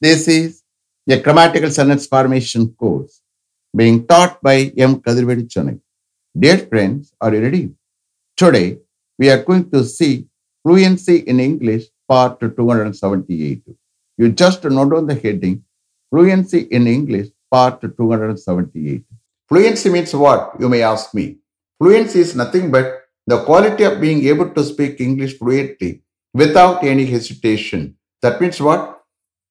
This is a grammatical sentence formation course being taught by M. Kadirvedi Chennai. Dear friends, are you ready? Today, we are going to see fluency in English part 278. You just note on the heading fluency in English part 278. Fluency means what? You may ask me. Fluency is nothing but the quality of being able to speak English fluently without any hesitation. That means what?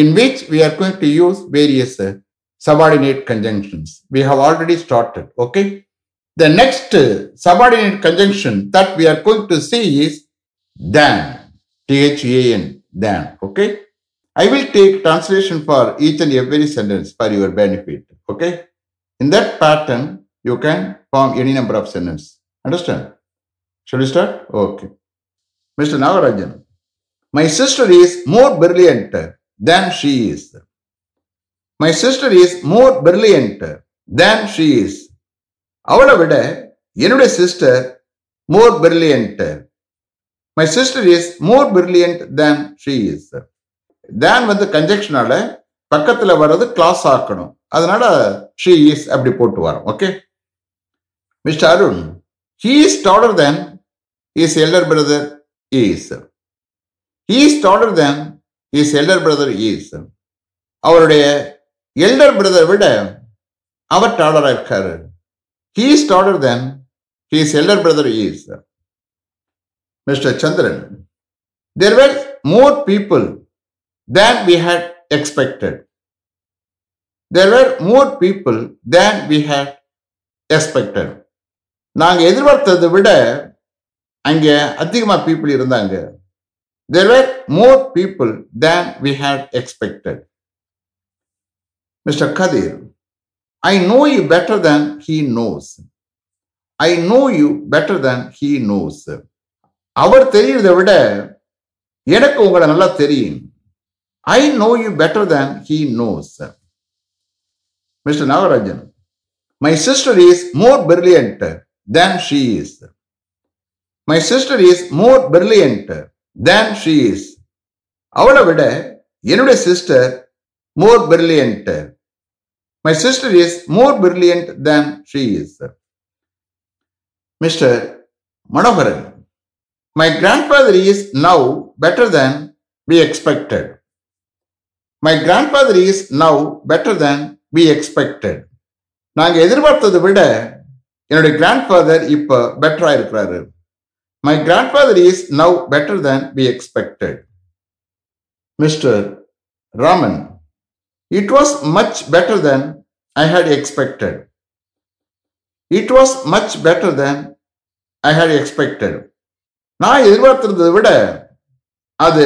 in which we are going to use various uh, subordinate conjunctions. We have already started, okay? The next uh, subordinate conjunction that we are going to see is than, T-H-A-N, than, okay? I will take translation for each and every sentence for your benefit, okay? In that pattern, you can form any number of sentences. Understand? Shall we start? Okay. Mr. Nagarajan, my sister is more brilliant than she is. My sister is more brilliant than she is. அவளை விட என்னுடைய sister more brilliant my sister is more brilliant than she is than வந்து கன்ஜெக்ஷனால பக்கத்துல வர்றது class ஆக்கணும். அதனால she is அப்படி போட்டு வரோம். Okay mister Arun he is taller than his elder brother is he is taller than his elder brother is அவருடைய எல்டர் பிரதர் விட அவர் டாலராக இருக்காரு. He is taller than his elder brother is mister Chandran there were more people than we had expected there were more people than we had expected நாங்கள் எதிர்பார்த்ததை விட அங்கே அதிகமாக பீப்புள் இருந்தாங்க. there were more people than we had expected. Mr. Kadir, I know you better than he knows. I know you better than he knows. அவர் தெரியறதை விட எனக்கு உங்களை நல்லா தெரியும் I know you better than he knows mister Nagarajan my sister is more brilliant than she is my sister is more brilliant than she is அவளை விட என்னுடைய sister more brilliant my sister is more brilliant than she is mister Manoharan my grandfather is now better than we expected my grandfather is now better than we expected நாங்கள் எதிர்பார்த்ததை விட என்னுடைய grandfather இப்போ பெட்டராக இருக்கிறாரு. My grandfather is now better than we expected. Mr. Raman, it was much better than I had expected. It was much better than I had expected. நான் எதிர்பார்த்திருந்ததை விட அது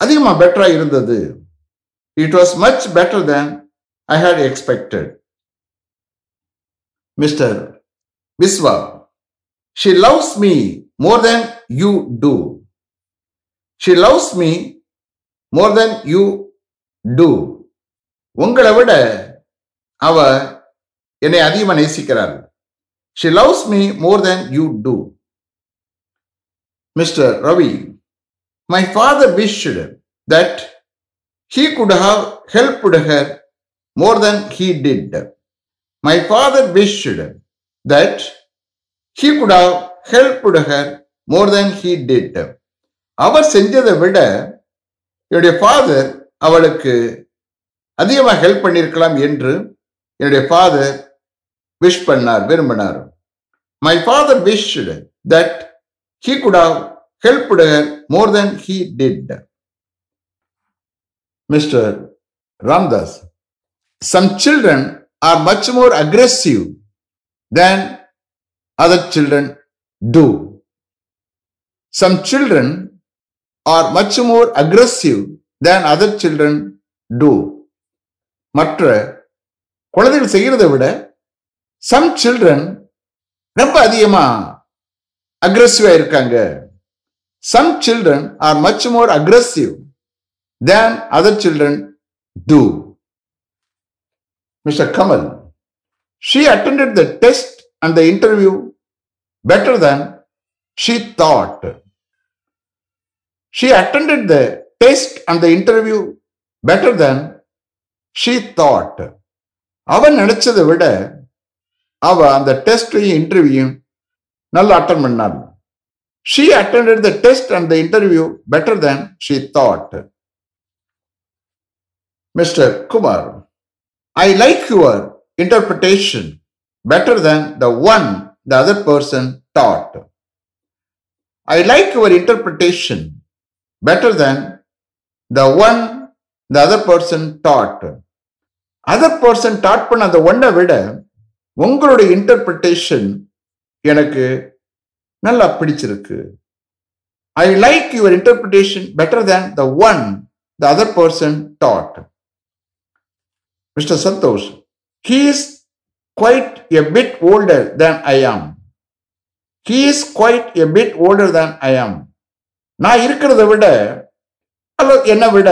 அதிகமா பெட்டரா இருந்தது it was much better than I had expected mister Viswa She loves me more than you do. She loves me more than you do. உங்களை விட அவ என்னை அதிகமாக நேசிக்கிறாள் she loves me more than you do mister Ravi my father wish that he could have helped her more than he did my father wish that he could have helped her more than he did அவர் செஞ்சதை விட என்னுடைய father அவளுக்கு அதிகமாக help பண்ணியிருக்கலாம் என்று என்னுடைய father wish பண்ணார் விரும்பினார். My father wish that he could have helped her more than he did mister Ramdas some children are much more aggressive than other children do. Some children are much more aggressive than other children do மற்ற குழந்தைகள் செய்கிறதை விட some children ரொம்ப அதிகமா அக்ரெசிவா இருக்காங்க. Some children are much more aggressive than other children do mister Kamal she attend the test and the interview better than she thought she attended the test and the interview better than she thought அவன் நினைச்சதை விட அவ அந்த டெஸ்டையும் interview நல்லா attend பண்ணாள். She attended the test and the interview better than she thought mister Kumar I like your interpretation better than the one the other person thought I like your interpretation better than the one the other person thought other person thought பண்ண அந்த ஒன்றை விட உங்களுடைய interpretation எனக்கு நல்லா பிடிச்சிருக்கு. I like your interpretation better than the one the other person thought mister Santhosh he is quite a bit older than I am he is quite a bit older than I am நான் இருக்கிறத விட அல்லது என்னை விட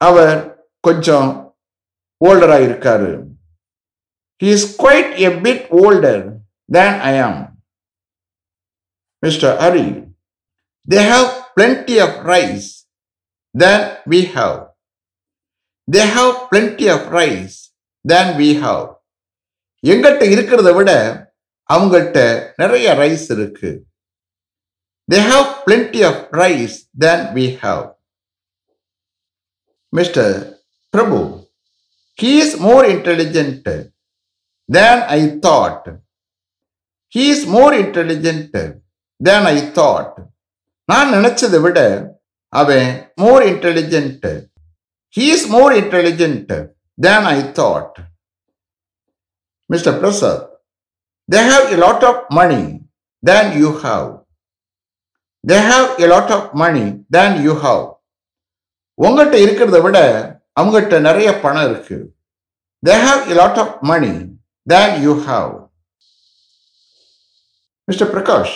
அவர் கொஞ்சம் ஓல்டராக இருக்காரு. He is quite a bit older than I am mister Hari they have plenty of rice than we have they have plenty of rice than we have எங்கிட்ட இருக்கிறத விட அவங்கள்ட்ட நிறைய ரைஸ் இருக்கு. They have plenty of rice than we have mister Prabhu he is more intelligent than I thought he is more intelligent than I thought நான் நினைச்சதை விட அவன் more intelligent he is more intelligent than I thought mister Prasad they have a lot of money than you have they have a lot of money than you have உங்ககிட்ட இருக்கிறத விட அவங்ககிட்ட நிறைய பணம் இருக்கு. They have a lot of money than you have mister Prakash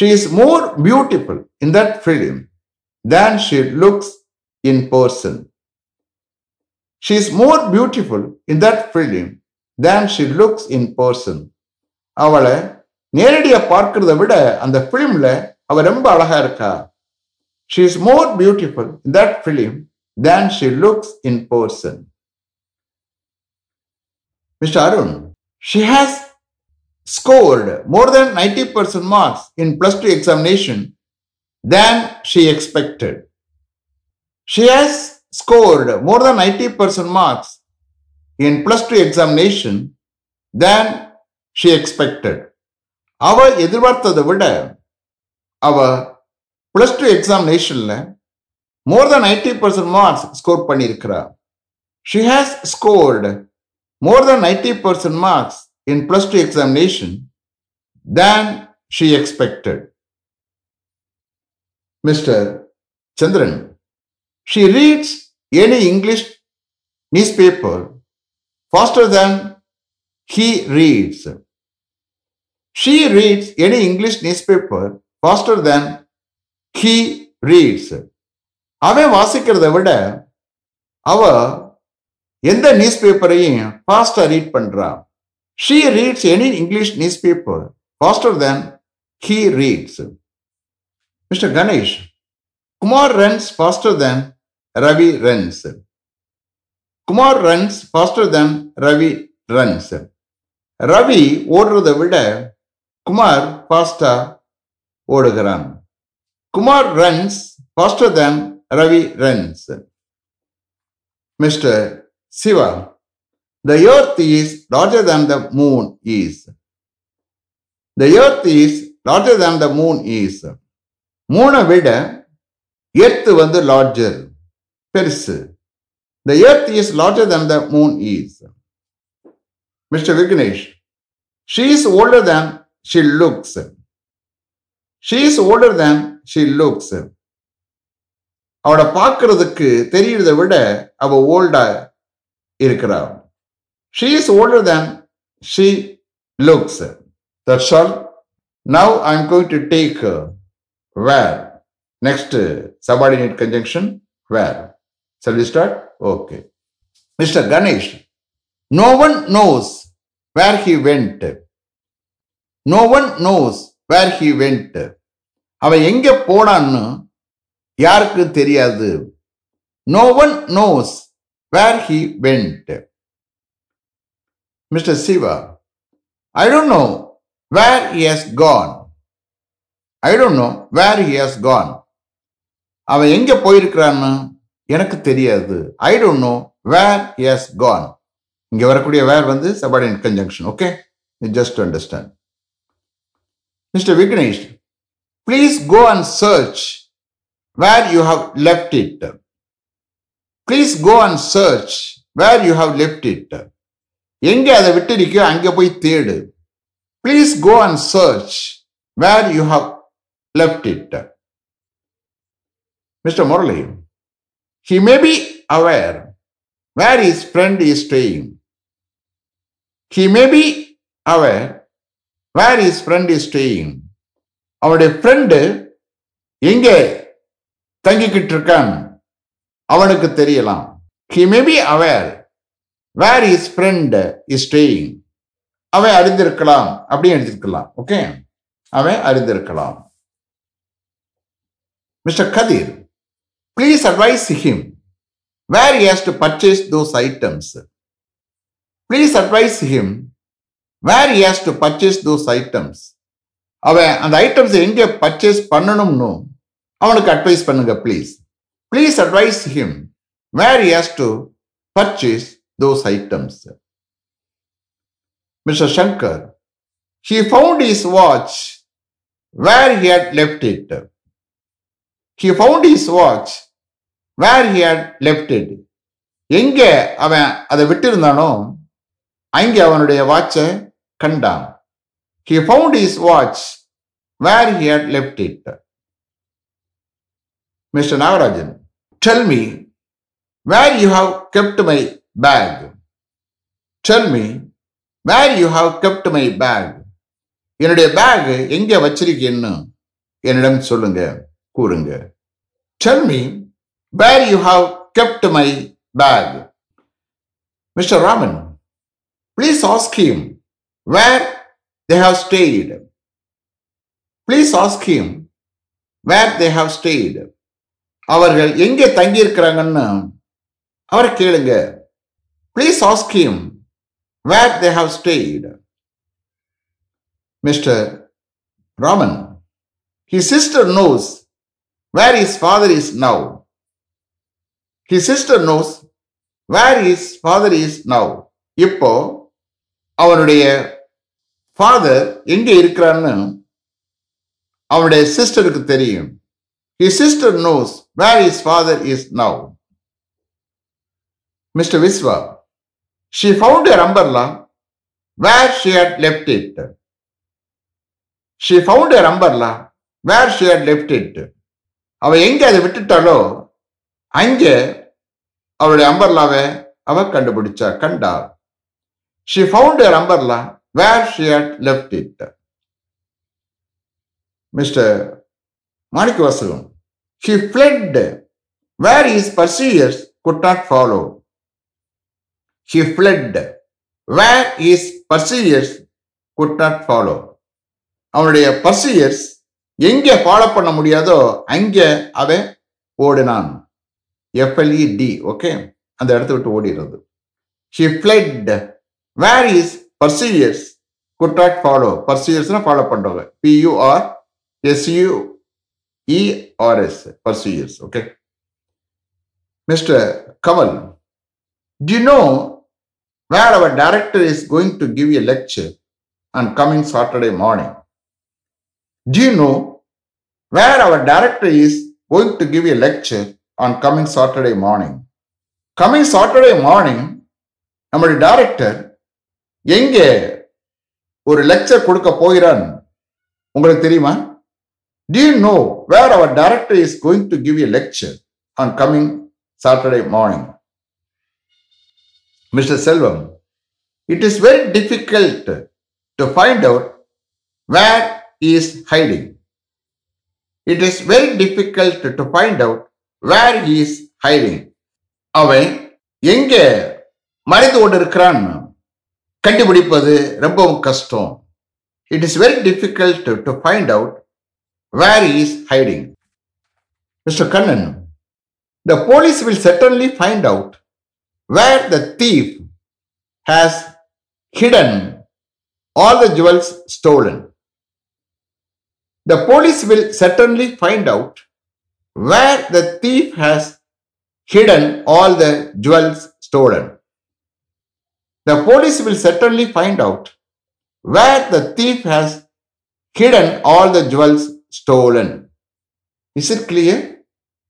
she is more beautiful in that film than she looks in person she is more beautiful in that film than she looks in person அவளை நேரடியாக பார்க்கிறத விட அந்த ஃபிலிம்ல அவ ரொம்ப அழகா இருக்கா? She is more beautiful in that film than she looks in person mister Arun she has scored more than ninety percent marks in plus two examination than she expected she has scored more than ninety percent marks in plus two examination than she expected. அவ எதிர்பார்த்ததை விட அவ plus two எக்ஸாமினேஷன்ல more than ninety percent marks score பண்ணியிருக்கிறா she has scored more than ninety percent marks in plus two examination than she expected mister Chandran she reads any English newspaper faster than he reads. She reads any English newspaper faster than he reads. அவன் வாசிக்கிறத விட அவ எந்த news பேப்பரையும் ஃபாஸ்டா read பண்றா she reads any English newspaper faster than he reads mister Ganesh Kumar runs faster than Ravi runs Kumar runs faster than Ravi runs Ravi ஓடுறதை விட குமார் ஃபாஸ்டா ஓடுகிறான் Kumar runs faster than Ravi runs mister Siva the earth is larger than the moon is. The earth is larger than the moon is. மூணை விட earth வந்து larger பெருசு the earth is larger than the moon is. Mr. Vignesh, she is older than she looks. She is older than she looks. அவளை பார்க்கறதுக்கு தெரியறதை விட அவ ஓல்டா இருக்கிறாள் she is older than she looks that's all now I am going to take where next subordinate conjunction where Shall we start? Okay. Mr. Ganesh, no one knows where he went. No one knows where he went. அவன் எங்க போனான்னு யாருக்கு தெரியாது no one knows where he went mister Siva I don't know where he has gone I don't know where he has gone அவன் எங்க போயிருக்கிறான்னு எனக்கு தெரியாது. I don't know where he's gone இங்கே வரக்கூடிய வேர் வந்து subordinate conjunction okay just understand mister Vignesh please go and search where you have left it please go and search where you have left it எங்கே அதை விட்டிருக்கோ அங்கே போய் தேடு. Please go and search where you have left it mister முரளியும் He may be aware where his friend is staying. He may be aware where his friend is staying. அவனுடைய friend எங்கே தங்கிக்கிட்டு இருக்கான் அவனுக்கு தெரியலாம். He may be aware where is friend is staying அவன் அறிந்திருக்கலாம் அப்படின்னு எழுதிருக்கலாம் ஓகே அவன் அறிந்திருக்கலாம். Mister Kathir please advise him where he has to purchase those items. Please advise him where he has to purchase those items. அவன் அந்த items எங்க purchase பண்ணணும்னு அவனுக்கு அட்வைஸ் பண்ணுங்க please please advise him where has to purchase those items mister Shankar he found his watch where he had left it he found his watch where he had left it எங்கே அவன் அதை விட்டிருந்தானோ அங்கே அவனுடைய வாட்சை கண்டான். He found his watch where he had left it mister Nagarajan tell me where you have kept my bag tell me where you have kept my bag என்னுடைய bag எங்கே வச்சிருக்கேன்னு என்னிடம் சொல்லுங்க கூறுங்க. Tell me where you have kept my bag. Mr. Raman, please ask him where they have stayed. Please ask him where they have stayed. அவர்கள் எங்கே தங்கியிருக்கிறாங்கன்னு அவரை கேளுங்க please ask him where they have stayed mister Raman he sister knows where is father is now His sister knows where his father is now இப்போ அவனுடைய father எங்க இருக்கிறான்னு அவனுடைய சிஸ்டருக்கு தெரியும் his sister knows where his father is now mr viswa she found her umbrella where she had left it she found her umbrella where she had left it அவ எங்க அதை விட்டுட்டாலோ அங்கே அவளுடைய அம்பர்லாவை அவ கண்டுபிடிச்சா கண்டா she found her umbrella where she had left it mister Manikka Vasagam she fled where his pursuers could not follow she fled where his pursuers could not follow அவனுடைய pursuers எங்கே ஃபாலோ பண்ண முடியாதோ அங்கே அவன் ஓடினான். எஃப்எல்இடி ஓகே அந்த இடத்த விட்டு ஓடிடுறது. She fled where his pursuers could follow பர்சியர்ஸ்னா follow பண்ணுறவங்க P U R S U E R S pursuers okay mister Kamal do know where our director is going to give a lecture and coming Saturday morning do know where our director is going to give a lecture on coming Saturday morning. Coming Saturday morning, நம்முடைய director எங்கே ஒரு lecture கொடுக்க போகிறான் உங்களுக்கு தெரியுமா do you know where our director is going to give a lecture on coming Saturday morning. Mr. Selvam, it is very difficult to find out where he is hiding. It is very difficult to find out where is hiding அவன் எங்க மறைந்து கொண்டு இருக்கிறான் கண்டுபிடிப்பது ரொம்பவும் கஷ்டம். It is very difficult to find out where is hiding mister Kannan the police will certainly find out where the thief has hidden all the jewels stolen the police will certainly find out where the thief has hidden all the jewels stolen. The police will certainly find out where the thief has hidden all the jewels stolen. Is it clear?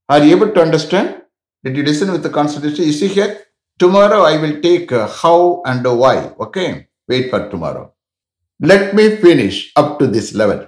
Are you able to understand? Did you listen with the constitution? You see here, tomorrow I will take uh, how and why. Okay, wait for tomorrow. Let me finish up to this level.